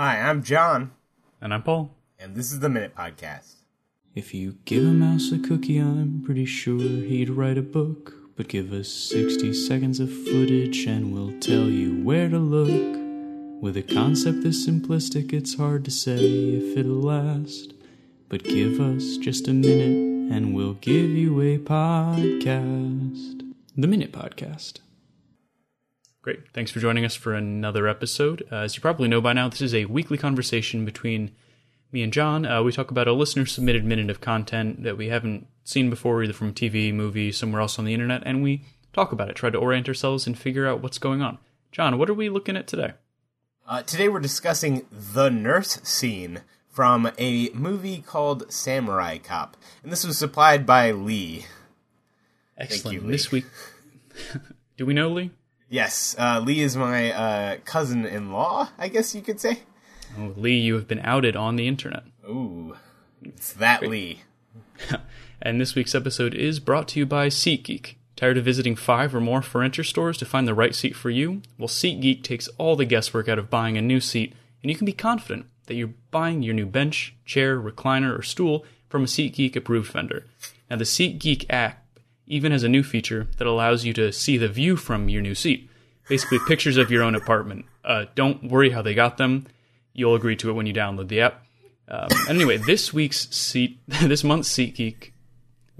Hi, I'm John, And I'm Paul. and this is the Minute Podcast. If you give a mouse a cookie, I'm pretty sure he'd write a book. But give us 60 seconds of footage and we'll tell you where to look. With a concept this simplistic, it's hard to say if it'll last. But give us just a minute and we'll give you a podcast. The Minute Podcast. Great. Thanks for joining us for another episode. Uh, as you probably know by now, this is a weekly conversation between me and John. Uh, we talk about a listener submitted minute of content that we haven't seen before, either from TV, movie, somewhere else on the internet, and we talk about it, try to orient ourselves and figure out what's going on. John, what are we looking at today? Uh, today we're discussing the nurse scene from a movie called Samurai Cop, and this was supplied by Lee. Excellent. you, Lee. this week, do we know Lee? Yes, uh, Lee is my uh, cousin-in-law, I guess you could say. Oh, Lee, you have been outed on the internet. Ooh, it's that Lee. And this week's episode is brought to you by SeatGeek. Tired of visiting five or more furniture stores to find the right seat for you? Well, SeatGeek takes all the guesswork out of buying a new seat, and you can be confident that you're buying your new bench, chair, recliner, or stool from a SeatGeek approved vendor. Now, the SeatGeek app even has a new feature that allows you to see the view from your new seat. Basically, pictures of your own apartment. Uh, don't worry how they got them. You'll agree to it when you download the app. Um, anyway, this week's seat, this month's SeatGeek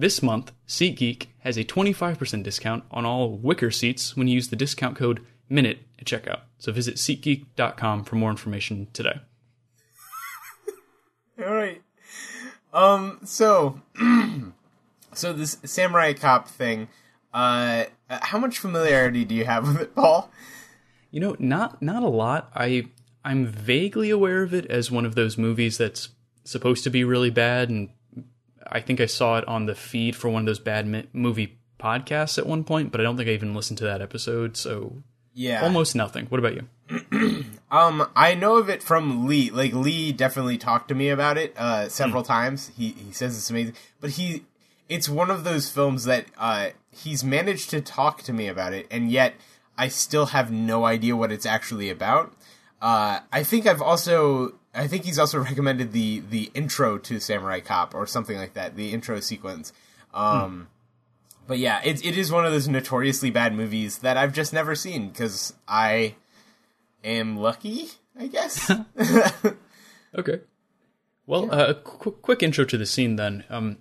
this month, SeatGeek has a 25% discount on all wicker seats when you use the discount code MINUTE at checkout. So visit SeatGeek.com for more information today. All right. Um. So, so this Samurai Cop thing. Uh, how much familiarity do you have with it, Paul? You know, not not a lot. I I'm vaguely aware of it as one of those movies that's supposed to be really bad, and I think I saw it on the feed for one of those bad mi- movie podcasts at one point, but I don't think I even listened to that episode. So Yeah. almost nothing. What about you? Um, I know of it from Lee. Like Lee definitely talked to me about it uh, several times. He he says it's amazing, but he it's one of those films that uh, he's managed to talk to me about it, and yet I still have no idea what it's actually about. Uh, I think I've also I think he's also recommended the the intro to Samurai Cop or something like that, the intro sequence. Um, But yeah, it it is one of those notoriously bad movies that I've just never seen because I am lucky, I guess. Okay. Well, uh, a qu- quick intro to the scene then. Um,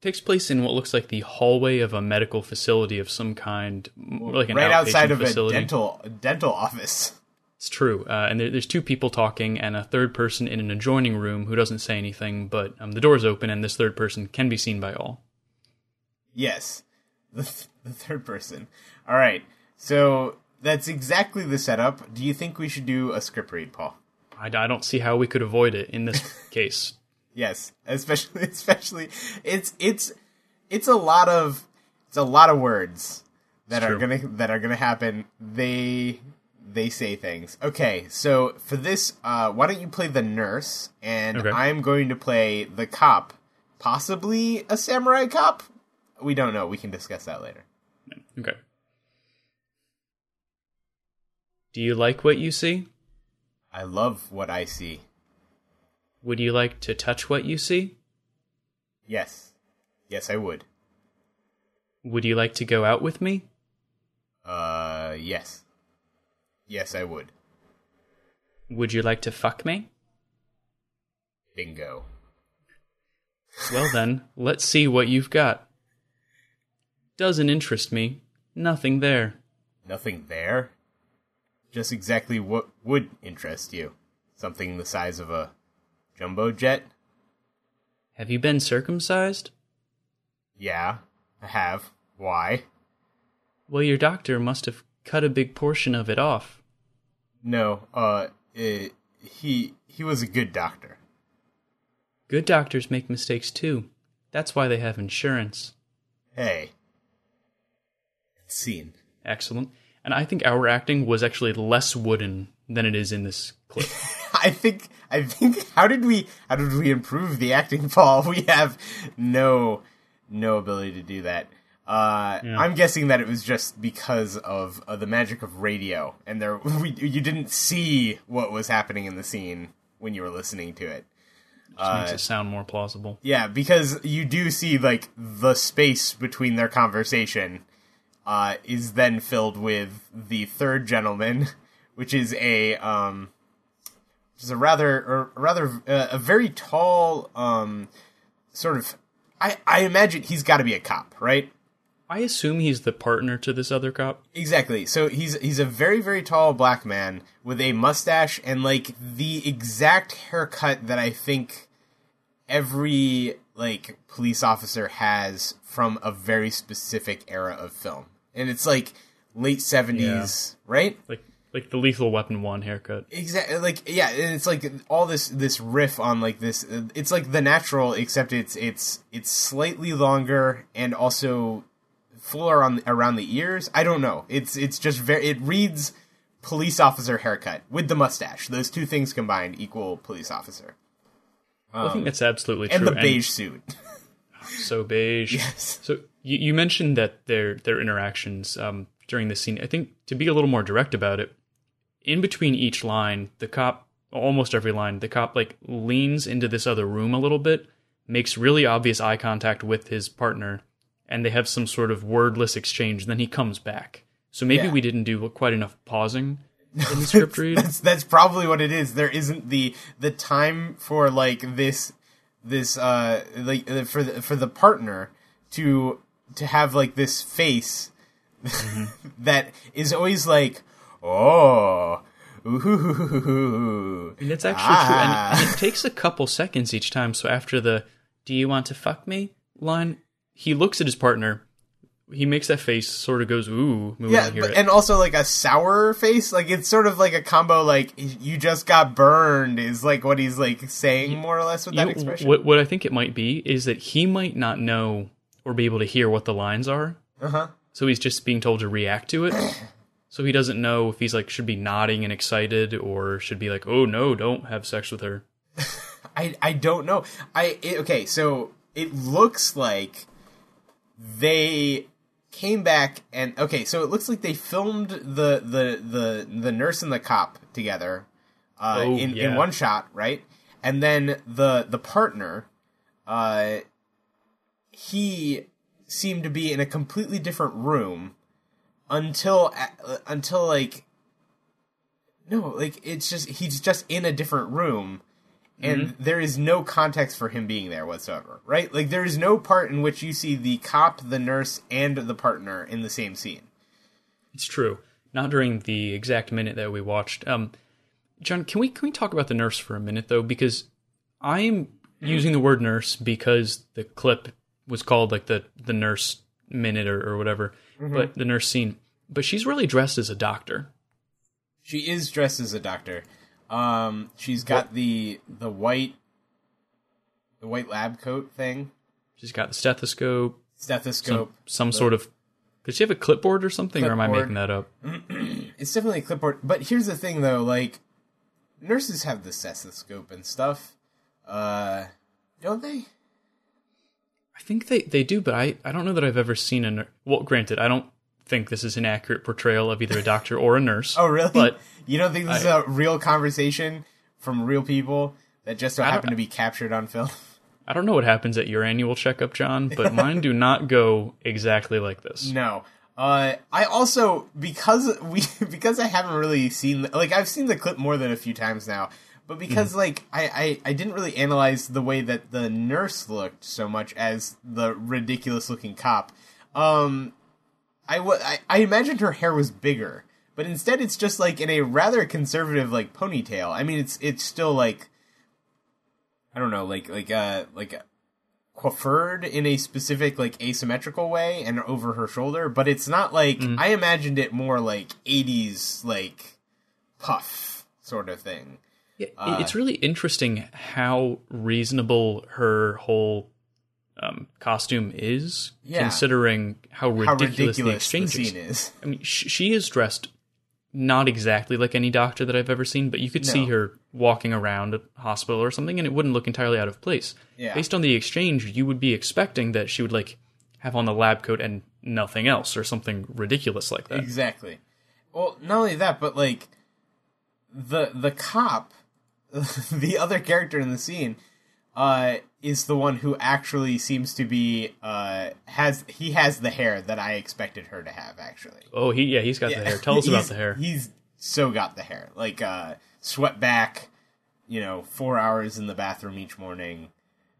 takes place in what looks like the hallway of a medical facility of some kind, like an right outside of facility. a dental dental office. It's true. Uh, and there, there's two people talking and a third person in an adjoining room who doesn't say anything, but um, the door's open and this third person can be seen by all. Yes, the th- the third person. All right, so that's exactly the setup. Do you think we should do a script read, Paul? I, I don't see how we could avoid it in this case. Yes, especially especially it's it's it's a lot of it's a lot of words that are true. gonna that are gonna happen. They they say things. Okay, so for this, uh, why don't you play the nurse, and Okay. I'm going to play the cop, possibly a samurai cop. We don't know. We can discuss that later. Okay. Do you like what you see? I love what I see. Would you like to touch what you see? Yes, yes, I would. Would you like to go out with me? Uh, yes, yes, I would. Would you like to fuck me? Bingo. Well then, let's see what you've got. Doesn't interest me. Nothing there. Nothing there. Just exactly what would interest you. Something the size of a jumbo jet? Have you been circumcised? Yeah, I have. Why? Well, your doctor must have cut a big portion of it off. No, uh, eh, he he was a good doctor. Good doctors make mistakes too. That's why they have insurance. Hey. Scene. Excellent. And I think our acting was actually less wooden than it is in this clip. I think I think how did we how did we improve the acting Paul? We have no no ability to do that. Uh, I'm guessing that it was just because of, of the magic of radio, and there we, you didn't see what was happening in the scene when you were listening to it. makes it sound more plausible. Yeah, because you do see like the space between their conversation uh, is then filled with the third gentleman, which is a um, is a rather or rather uh, a very tall um, sort of. I I imagine he's got to be a cop, right? I assume he's the partner to this other cop. Exactly. So he's he's a very very tall black man with a mustache and like the exact haircut that I think every like police officer has from a very specific era of film. And it's like late 70s, right? Like like the Lethal Weapon 1 haircut. Exactly. Like yeah, and it's like all this this riff on like this it's like the natural except it's it's it's slightly longer and also fuller on around the ears. I don't know. It's it's just very it reads police officer haircut with the mustache. Those two things combined equal police officer. I think that's absolutely And true. And the beige suit. so beige. Yes. So you, you mentioned that their their interactions um, during the scene. I think to be a little more direct about it, in between each line, the cop almost every line, the cop like leans into this other room a little bit, makes really obvious eye contact with his partner, and they have some sort of wordless exchange. And then he comes back. So maybe Yeah. we didn't do quite enough pausing in the script read. That's that's probably what it is. There isn't the the time for like this this uh like uh, for the, for the partner to to have like this face that is always like oh ooh, And it's actually true. And, Ah. and it takes a couple seconds each time. So after the "Do you want to fuck me?" line, he looks at his partner. He makes that face, sort of goes ooh, yeah, but, and also like a sour face. Like it's sort of like a combo. Like you just got burned is like what he's like saying more or less with You that expression. what what I think it might be is that he might not know or be able to hear what the lines are. Uh huh. So he's just being told to react to it. So he doesn't know if he's like should be nodding and excited or should be like, "Oh no, don't have sex with her." I I don't know. I it, okay, so it looks like they came back and okay, so it looks like they filmed the the the the nurse and the cop together uh, Oh, in in one shot, right? And then the the partner, uh, he seemed to be in a completely different room until until like no, like it's just he's just in a different room and there is no context for him being there whatsoever, right? Like there is no part in which you see the cop, the nurse, and the partner in the same scene. It's true. Not during the exact minute that we watched. Um, John, can we can we talk about the nurse for a minute though? Because I'm using the word nurse because the clip was called like the the nurse minute or, or whatever, but the nurse scene. But she's really dressed as a doctor. She is dressed as a doctor. Um, she's got the the white the white lab coat thing, She's got the stethoscope, stethoscope. some sort of. Does she have a clipboard or something, or am I making that up? It's definitely a clipboard. But here's the thing, though: like nurses have the stethoscope and stuff, uh, don't they? I think they, they do, but I, I don't know that I've ever seen a nurse. Well, granted, I don't think this is an accurate portrayal of either a doctor or a nurse. Oh, really? But you don't think this is a real conversation from real people that just so don't- happen to be captured on film? I don't know what happens at your annual checkup, John, but mine do not go exactly like this. No. Uh, I also because we because I haven't really seen like I've seen the clip more than a few times now, but because like I, I I didn't really analyze the way that the nurse looked so much as the ridiculous looking cop. Um, I wa- I, I imagined her hair was bigger, but instead it's just like in a rather conservative like ponytail. I mean, it's it's still like I don't know, like like uh like coiffured in a specific like asymmetrical way and over her shoulder, but it's not like I imagined it more like 80s like puff sort of thing. Yeah, it's really interesting how reasonable her whole um, costume is, Yeah. considering how How ridiculous, the ridiculous the, exchange is. scene is. I mean, sh- she is dressed not exactly like any doctor that I've ever seen, but you could see her walking around a hospital or something, and it wouldn't look entirely out of place. Yeah. Based on the exchange, you would be expecting that she would like have on the lab coat and nothing else or something ridiculous like that. Exactly. Well, not only that, but like the the cop, the other character in the scene, uh, is the one who actually seems to be uh has he has the hair that I expected her to have actually. Oh, he yeah, he's got the hair. Tell us about the hair. He's so got the hair, like uh, swept back, you know, four hours in the bathroom each morning,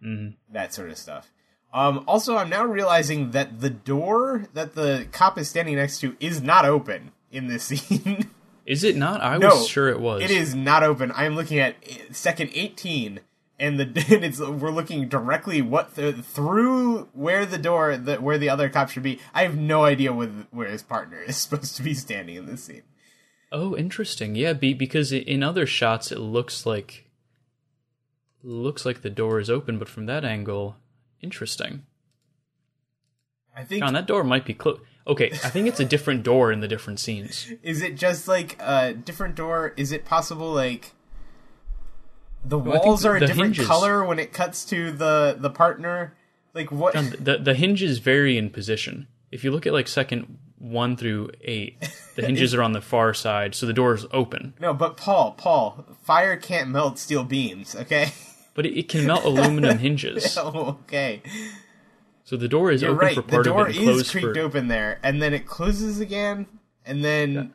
Mm-hmm. that sort of stuff. Um, also, I'm now realizing that the door that the cop is standing next to is not open in this scene. Is it not? I no, was sure it was. It is not open. I'm looking at uh, second 18, and the and it's we're looking directly what the, through where the door that where the other cop should be. I have no idea where where his partner is supposed to be standing in this scene. Oh, interesting. Yeah, be, because in other shots it looks like looks like the door is open, but from that angle, interesting. I think John, that door might be closed. Okay, I think it's a different door in the different scenes. is it just like a different door? Is it possible like the think walls are a the different hinges- color when it cuts to the the partner? Like what? John, the the hinges vary in position. If you look at like second one through eight, the hinges are on the far side, so the door is open. no, but Paul, Paul, fire can't melt steel beams. Okay. But it, it can melt aluminum hinges. oh, okay. So the door is You're open right. for The part door of it is creaked for. open there, and then it closes again, and then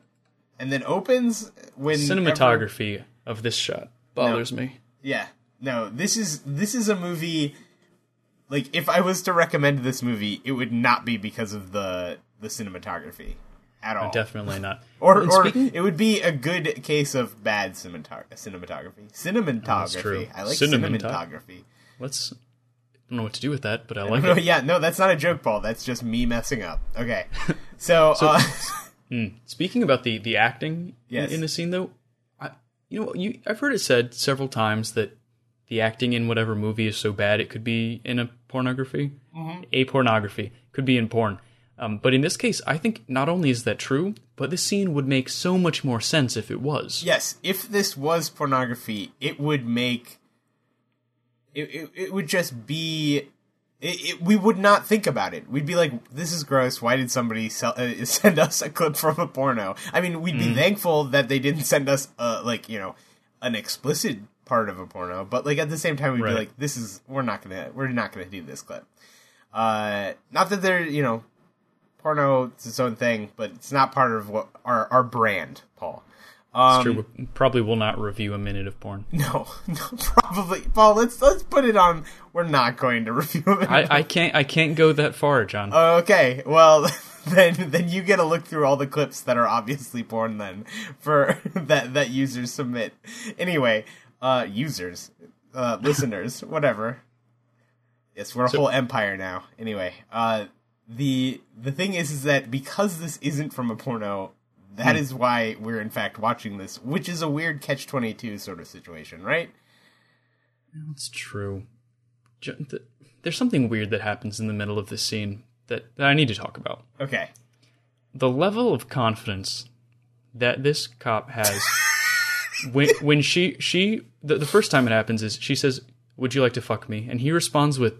and then opens when Cinematography of this shot bothers me. Yeah. No, this is this is a movie like if I was to recommend this movie, it would not be because of the the cinematography at all. Definitely not. Or And or speaking- it would be a good case of bad cinematog- cinematography. Oh, cinematography. true. I like Cinematog- cinematography. let's. I don't know what to do with that, but I like it. yeah, no, that's not a joke, Paul. That's just me messing up. Okay. So, uh, Speaking about the the acting Yes. in, in the scene, though, I, you know, you I've heard it said several times that the acting in whatever movie is so bad it could be in a pornography, Mm-hmm. a pornography could be in porn. Um, but in this case, I think not only is that true, but this scene would make so much more sense if it was. yes, if this was pornography, it would make it. It, it would just be. It, it, we would not think about it. We'd be like, "This is gross. Why did somebody sell, uh, send us a clip from a porno?" I mean, we'd be thankful that they didn't send us, uh, like you know, an explicit part of a porno. But like at the same time, we'd Right. be like, "This is we're not gonna we're not gonna do this clip." Uh, not that they're you know, porno is its own thing, but it's not part of what our our brand, Paul. Um, true. We probably will not review a minute of porn. No, no, probably, Paul. Let's let's put it on. We're not going to review it. I, I can't. I can't go that far, John. okay, well then then you get to look through all the clips that are obviously porn then for that that users submit. Anyway, uh, users, uh, listeners, whatever. Yes, we're a whole empire now. Anyway, uh, the the thing is, is that because this isn't from a porno, that hmm. is why we're in fact watching this, which is a weird catch twenty two sort of situation, right? That's true. There's something weird that happens in the middle of this scene that, that I need to talk about. Okay. The level of confidence that this cop has when when she she the, the first time it happens is she says, "Would you like to fuck me?" and he responds with,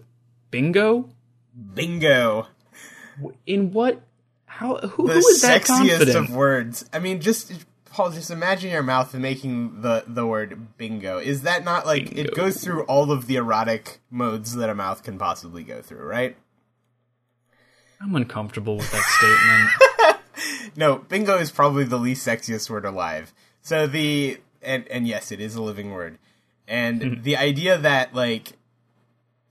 "Bingo." Bingo. In what? How? Who, the who is that sexiest confident? of words. I mean, just Paul, just imagine your mouth making the the word bingo. Is that not like it goes through all of the erotic modes that a mouth can possibly go through, right? I'm uncomfortable with that statement. No, bingo is probably the least sexiest word alive. So the and and yes, it is a living word. And Hmm. the idea that like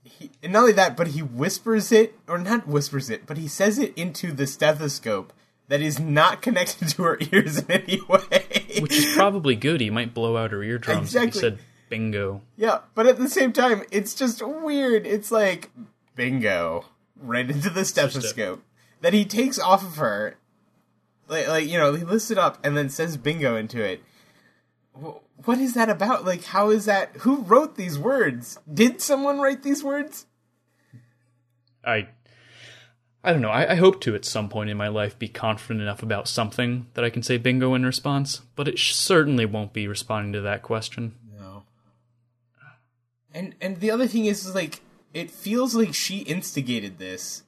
he, and not only that, but he whispers it or not whispers it, but he says it into the stethoscope that is not connected to her ears in any way. Which is probably good. He might blow out her eardrums if Exactly. he said bingo. Yeah, but at the same time, it's just weird. It's like bingo right into the stethoscope that he takes off of her. Like, like you know, he lifts it up and then says bingo into it. What is that about? Like, how is that? Who wrote these words? Did someone write these words? I I don't know. I, I hope to at some point in my life be confident enough about something that I can say bingo in response, but it sh- certainly won't be responding to that question. No. And and the other thing is, is like it feels like she instigated this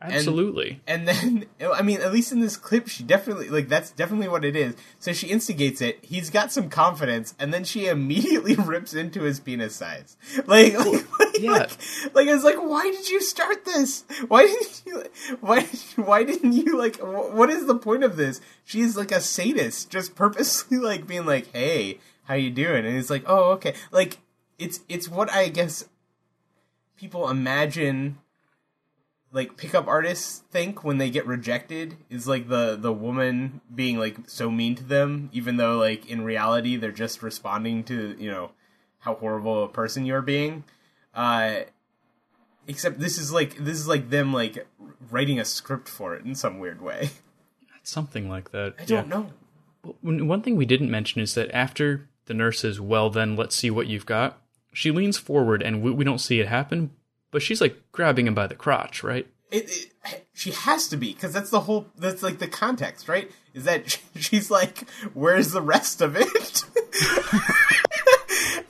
Absolutely. And then, I mean, at least in this clip, she definitely, like, that's definitely what it is. So she instigates it. He's got some confidence, and then she immediately rips into his penis size. Like, like, like yeah. like, like, it's like, why did you start this? Why didn't you, why, why didn't you, like, wh- what is the point of this? She's like a sadist, just purposely, like, being like, hey, how you doing? And he's like, oh, okay. Like, it's, it's what I guess people imagine like pickup artists think when they get rejected is like the the woman being like so mean to them even though like in reality they're just responding to you know how horrible a person you're being. Uh except this is like this is like them like writing a script for it in some weird way. Something like that. i don't know. One one thing we didn't mention is that after the nurse says, "Well, then let's see what you've got," she leans forward, and we, we don't see it happen, but she's like grabbing him by the crotch, right? it, it she has to be because that's the whole that's like the context right is that she's like where's the rest of it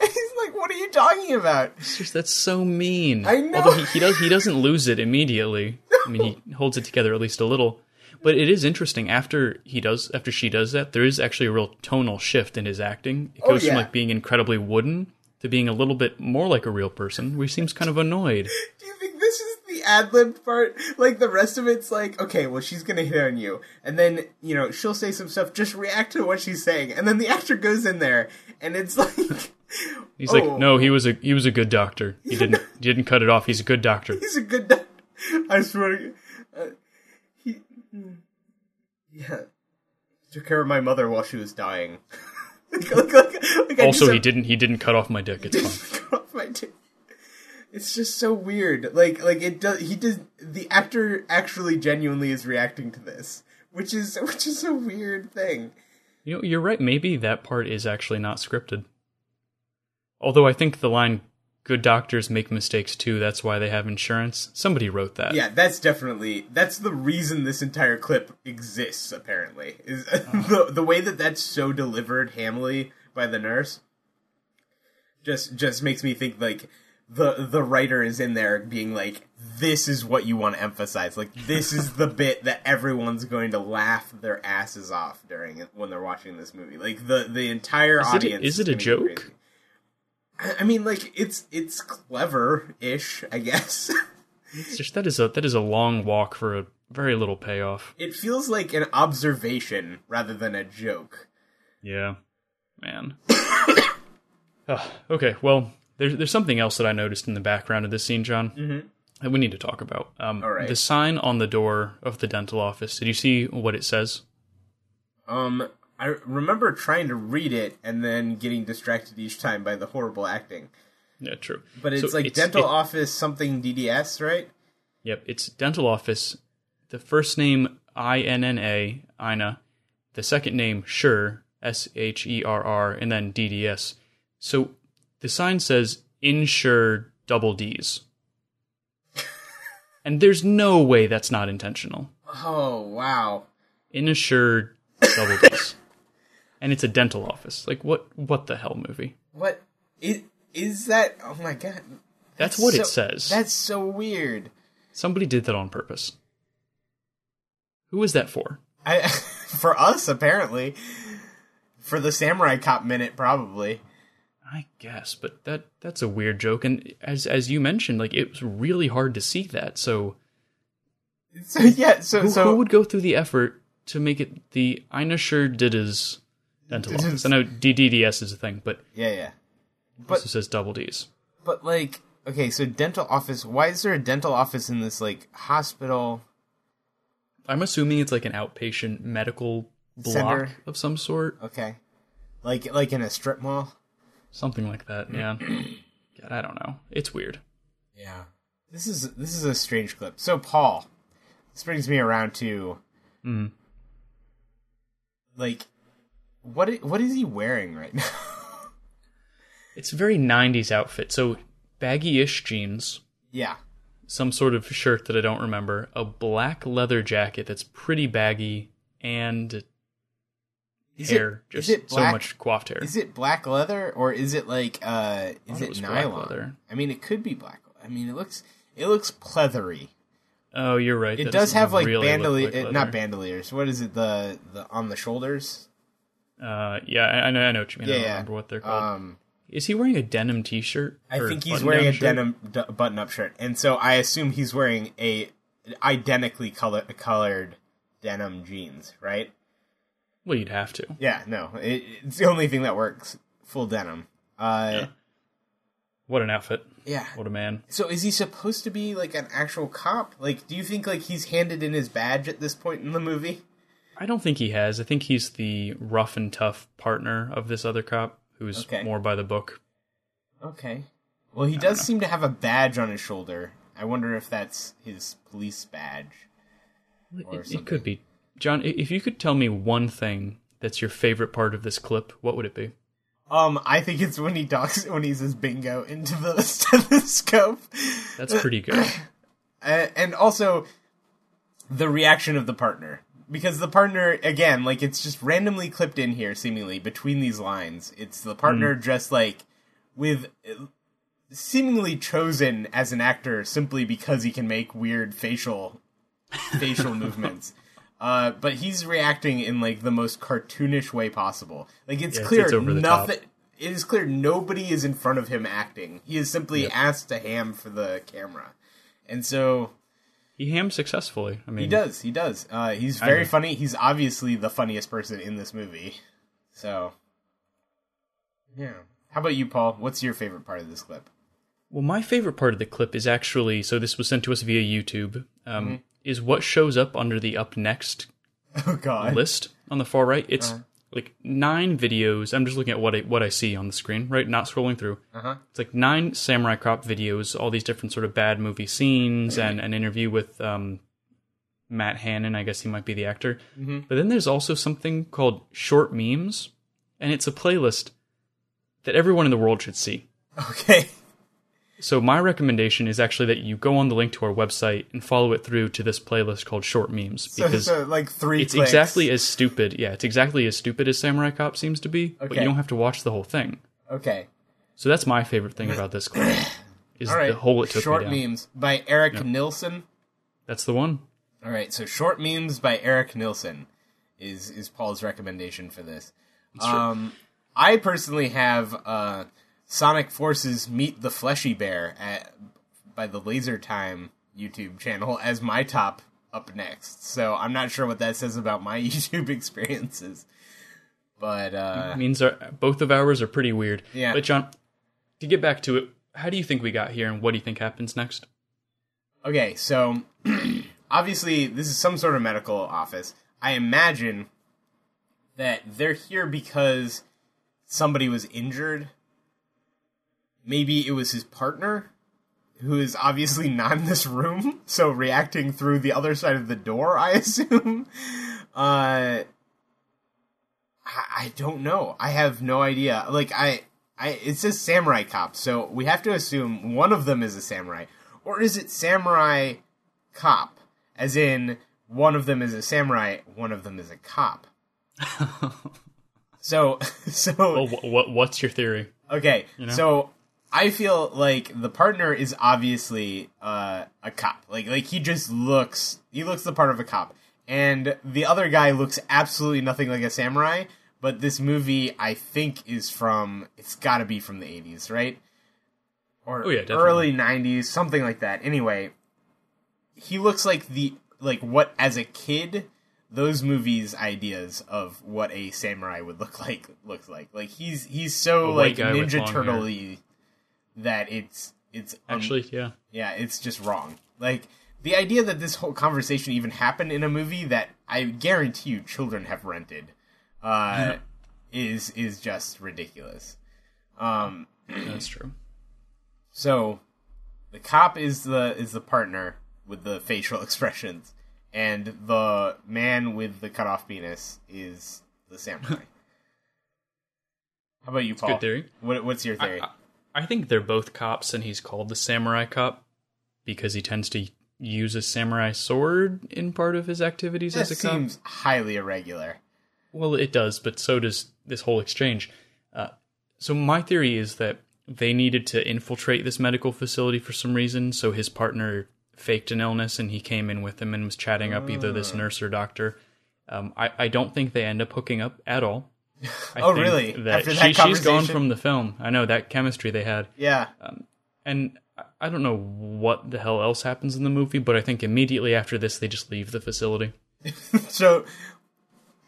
And he's like what are you talking about just that's so mean. I know. Although he, he does he doesn't lose it immediately. I mean, he holds it together at least a little. But it is interesting after he does after she does that. There is actually a real tonal shift in his acting. It Oh, goes yeah. from like being incredibly wooden to being a little bit more like a real person, he seems kind of annoyed. do you think this is the ad-libbed part like the rest of it's like okay well she's gonna hit on you and then you know she'll say some stuff just react to what she's saying and then the actor goes in there and it's like He's Oh. like, no, he was a he was a good doctor. He didn't he didn't cut it off. He's a good doctor. He's a good. doctor. I swear. to- Uh, he. Yeah. Took care of my mother while she was dying. Like, like, like, like Also, he didn't he didn't cut off my dick. It's fine. cut off my dick. It's just so weird. Like, like it does. He does. The actor actually genuinely is reacting to this, which is which is a weird thing. You know, you're right. Maybe that part is actually not scripted. Although I think the line "good doctors make mistakes too," that's why they have insurance. Somebody wrote that. Yeah, that's definitely that's the reason this entire clip exists. Apparently, is the the way that that's so delivered hamily by the nurse. Just just makes me think like the the writer is in there being like, this is what you want to emphasize. Like this is the bit that everyone's going to laugh their asses off during when they're watching this movie. Like the the entire Is audience. is it a joke? crazy. I mean, like it's it's clever-ish, I guess. It's just that is a that is a long walk for a very little payoff. It feels like an observation rather than a joke. Yeah, man. Okay, well, there's there's something else that I noticed in the background of this scene, John, mm-hmm. that we need to talk about. Um, All right. The sign on the door of the dental office. Did you see what it says? Um, I remember trying to read it and then getting distracted each time by the horrible acting. Yeah, true. But it's So like dental it- office something DDS, right? Yep, it's dental office. The first name I N N A, Ina. The second name Sure, S H E R R, and then D D S. So the sign says insure double D's. and there's no way that's not intentional. Oh wow. Insured double D's. And it's a dental office. Like what what the hell movie? What is is that? Oh my god. That's what it says. That's so weird. Somebody did that on purpose. Who is that for? I for us apparently. For the samurai cop minute, probably. I guess, but that that's a weird joke, and as as you mentioned, like it was really hard to see that. So So yeah, so who, so who would go through the effort to make it the Ina sure did his dental office? I know DDDS is a thing, but yeah, yeah. it But- also says double D's. But like, okay, so dental office. Why is there a dental office in this like hospital? I'm assuming it's like an outpatient medical block Center. of some sort, Okay, like like in a strip mall. something like that. Yeah, God, I don't know. It's weird. Yeah, this is this is a strange clip. So Paul, this brings me around to, Mm. like, what i- what is he wearing right now? It's a very '90s outfit. So baggy-ish jeans, yeah, some sort of shirt that I don't remember, a black leather jacket that's pretty baggy, and is hair. it is just it so much coiffed hair. Is it black leather or is it like uh is it it black nylon? leather. I mean, it could be black. I mean, it looks it looks pleathery. Oh, you're right. It that does have like really bandolier, like not bandoliers. What is it? The the on the shoulders. Uh, yeah, I, I know. I know what you mean. I don't yeah. remember what they're called. Um, Is he wearing a denim T-shirt? I think he's wearing a shirt? denim d- button-up shirt, and so I assume he's wearing a identically color- colored denim jeans, right? Well, you'd have to. Yeah, no, it, it's the only thing that works. Full denim. Uh, Yeah. What an outfit! yeah. What a man! So is he supposed to be like an actual cop? Like, do you think like he's handed in his badge at this point in the movie? I don't think he has. I think he's the rough and tough partner of this other cop who's Okay. more by the book. Okay. Well, he does seem to have a badge on his shoulder. I wonder if that's his police badge. It, it could be. John, if you could tell me one thing that's your favorite part of this clip, what would it be? Um, I think it's when he talks when he says bingo into the stethoscope. That's pretty good. Uh, and also the reaction of the partner because the partner again like it's just randomly clipped in here seemingly between these lines. It's the partner just like with seemingly chosen as an actor simply because he can make weird facial facial movements. Uh, but he's reacting in like the most cartoonish way possible. Like it's Yeah, clear it's the top. nothing it is clear nobody is in front of him acting. He is simply asked to ham for the camera. And so He hams successfully. I mean, he does. He does. Uh, he's very agree. funny. He's obviously the funniest person in this movie. So, yeah. How about you, Paul? What's your favorite part of this clip? Well, my favorite part of the clip is actually so this was sent to us via YouTube. Um, Mm-hmm. Is what shows up under the up next Oh God. list on the far right. It's Uh-huh. Like nine videos. I'm just looking at what I what I see on the screen, right? Not scrolling through. Uh-huh. It's like nine samurai cop videos, all these different sort of bad movie scenes, and an interview with um, Matt Hannon. I guess he might be the actor. Mm-hmm. But then there's also something called short memes, and it's a playlist that everyone in the world should see. Okay. So my recommendation is actually that you go on the link to our website and follow it through to this playlist called Short Memes because so like three. it's clicks. exactly as stupid. Yeah, it's exactly as stupid as Samurai Cop seems to be, okay. but you don't have to watch the whole thing. okay. So that's my favorite thing about this clip is right. the hole it took Short memes by Eric Nilsson. That's the one. All right. So short memes by Eric Nilsson is is Paul's recommendation for this. Um, I personally have uh, Sonic Forces Meet the Fleshy Bear at, by the Laser Time YouTube channel as my top up next. So I'm not sure what that says about my YouTube experiences. But uh, It means our, both of ours are pretty weird. Yeah. But John, to get back to it, how do you think we got here, and what do you think happens next? Okay, so obviously this is some sort of medical office. I imagine that they're here because somebody was injured. Maybe it was his partner who is obviously not in this room, so reacting through the other side of the door, I assume. Uh I, I don't know. I have no idea. Like I I it says samurai cop, so we have to assume one of them is a samurai. Or is it samurai cop? As in one of them is a samurai, one of them is a cop. so so Well, wh- what what's your theory? Okay, so I feel like the partner is obviously uh, a cop. Like like he just looks he looks the part of a cop, and the other guy looks absolutely nothing like a samurai. But this movie, I think, is from it's got to be from the eighties, right? Or Oh, yeah, early nineties, something like that. Anyway, he looks like the like what as a kid those movies ideas of what a samurai would look like looks like like he's he's so like white guy with ninja long hair. turtle that it's it's un- Actually, yeah. yeah it's just wrong like the idea that this whole conversation even happened in a movie that i guarantee you children have rented uh is is just ridiculous um That's true. so the cop is the is the partner with the facial expressions, and the man with the cut off penis is the samurai. How about you, Paul? good theory. What, what's your theory? I, I think they're both cops, and he's called the samurai cop because he tends to use a samurai sword in part of his activities that as a cop. seems highly irregular. Well, it does, but so does this whole exchange. Uh, so my theory is that they needed to infiltrate this medical facility for some reason, so his partner faked an illness and he came in with him and was chatting up either this Ah. nurse or doctor. Um, I, I don't think they end up hooking up at all. I Oh, really? That After that she, she's gone from the film. I know that chemistry they had. Yeah. And I- don't know what the hell else happens in the movie, but I think immediately after this, they just leave the facility. so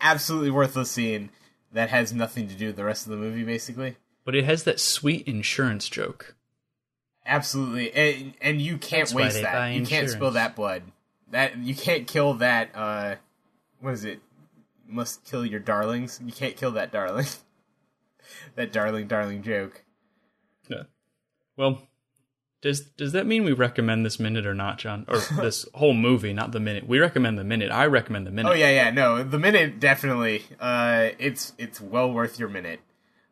absolutely worthless scene that has nothing to do with the rest of the movie basically But it has that sweet insurance joke. absolutely and, and you can't That's waste that you can't spill that blood that you can't kill that uh what is it must kill your darlings you can't kill that darling that darling darling joke Yeah. Well, does does that mean we recommend this minute or not, John? Or this whole movie, not the minute. We recommend the minute. I recommend the minute. oh yeah yeah no the minute definitely uh it's it's well worth your minute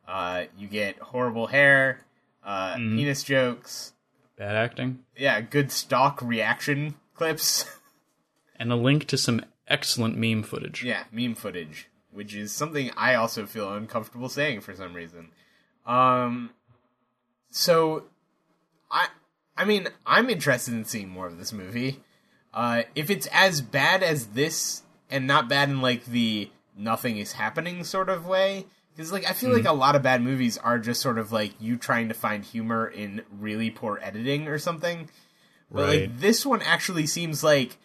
uh you get horrible hair uh Mm-hmm. penis jokes Bad acting. yeah good stock reaction clips And a link to some excellent meme footage. Yeah, meme footage, which is something I also feel uncomfortable saying for some reason. Um, so I, I mean, I'm interested in seeing more of this movie. Uh, if it's as bad as this, and not bad in like the nothing is happening sort of way, because like I feel like a lot of bad movies are just sort of like you trying to find humor in really poor editing or something. But Right. like this one actually seems like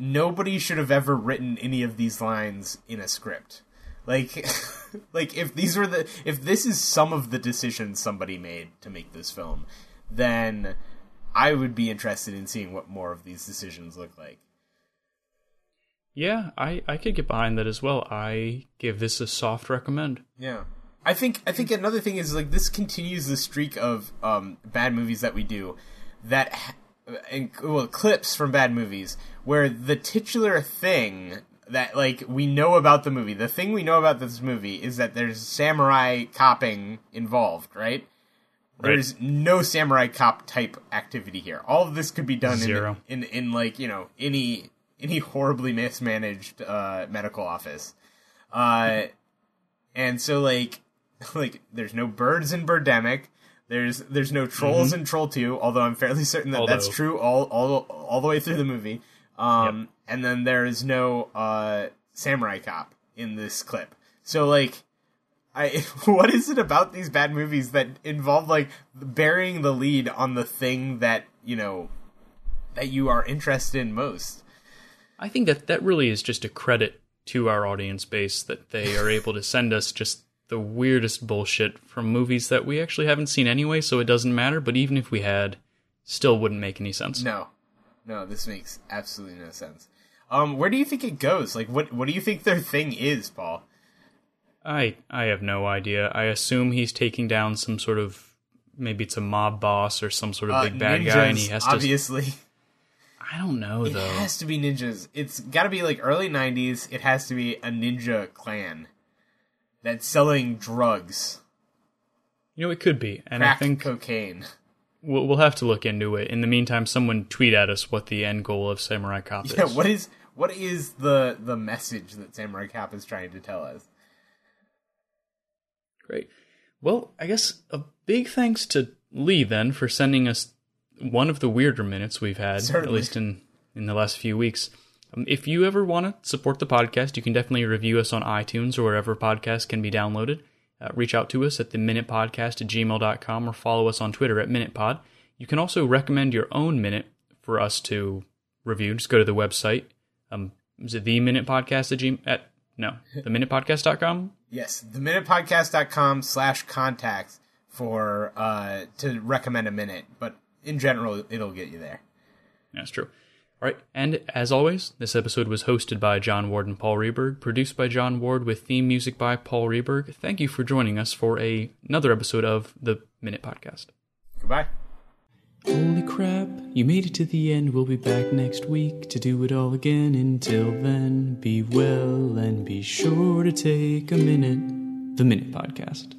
nobody should have ever written any of these lines in a script. Like like if these were the if this is some of the decisions somebody made to make this film, then I would be interested in seeing what more of these decisions look like. Yeah, I, I could get behind that as well. I give this a soft recommend. Yeah. I think I think another thing is like this continues the streak of um, bad movies that we do that ha- and well clips from bad movies where the titular thing that like we know about the movie the thing we know about this movie is that there's samurai copping involved right, Right. there's no samurai cop type activity here all of this could be done Zero. in, in in like you know any any horribly mismanaged uh, medical office uh and so like like there's no birds in Birdemic. There's there's no trolls in Troll 2, although I'm fairly certain that that's true all all all the way through the movie. Um and then there is no uh samurai cop in this clip. So like I what is it about these bad movies that involve like burying the lead on the thing that, you know, that you are interested in most? I think that that really is just a credit to our audience base that they are able to send us just the weirdest bullshit from movies that we actually haven't seen anyway, so it doesn't matter. But even if we had, still wouldn't make any sense. No, no, this makes absolutely no sense. Um, where do you think it goes? Like, what what do you think their thing is, Paul? I I have no idea. I assume he's taking down some sort of maybe it's a mob boss or some sort of Uh, big bad ninjas, guy, and he has to. obviously. I don't know It though. It has to be ninjas. It's got to be like early '90s. It has to be a ninja clan that's selling drugs, You know, it could be, and I crack think cocaine. we'll, we'll have to look into it. In the meantime, someone tweet at us what the end goal of Samurai Cop is. Yeah, what is what is the the message that Samurai Cop is trying to tell us? Great. Well, I guess a big thanks to Lee then for sending us one of the weirder minutes we've had, Certainly. at least in in the last few weeks. Um, if you ever want to support the podcast, you can definitely review us on iTunes or wherever podcasts can be downloaded. Uh, reach out to us at the minute podcast at gmail.com or follow us on Twitter at minutepod. You can also recommend your own minute for us to review. Just go to the website. Um, is it the minute podcast at, g- at no, the minutepodcast.com? Yes, theminutepodcast.com slash contacts for uh to recommend a minute, but in general, it'll get you there. That's true. All right, and as always, this episode was hosted by John Ward and Paul Reberg, produced by John Ward with theme music by Paul Reberg. Thank you for joining us for a, another episode of the Minute Podcast. Goodbye. Holy crap, you made it to the end. We'll be back next week to do it all again. Until then, be well and be sure to take a minute. The Minute Podcast.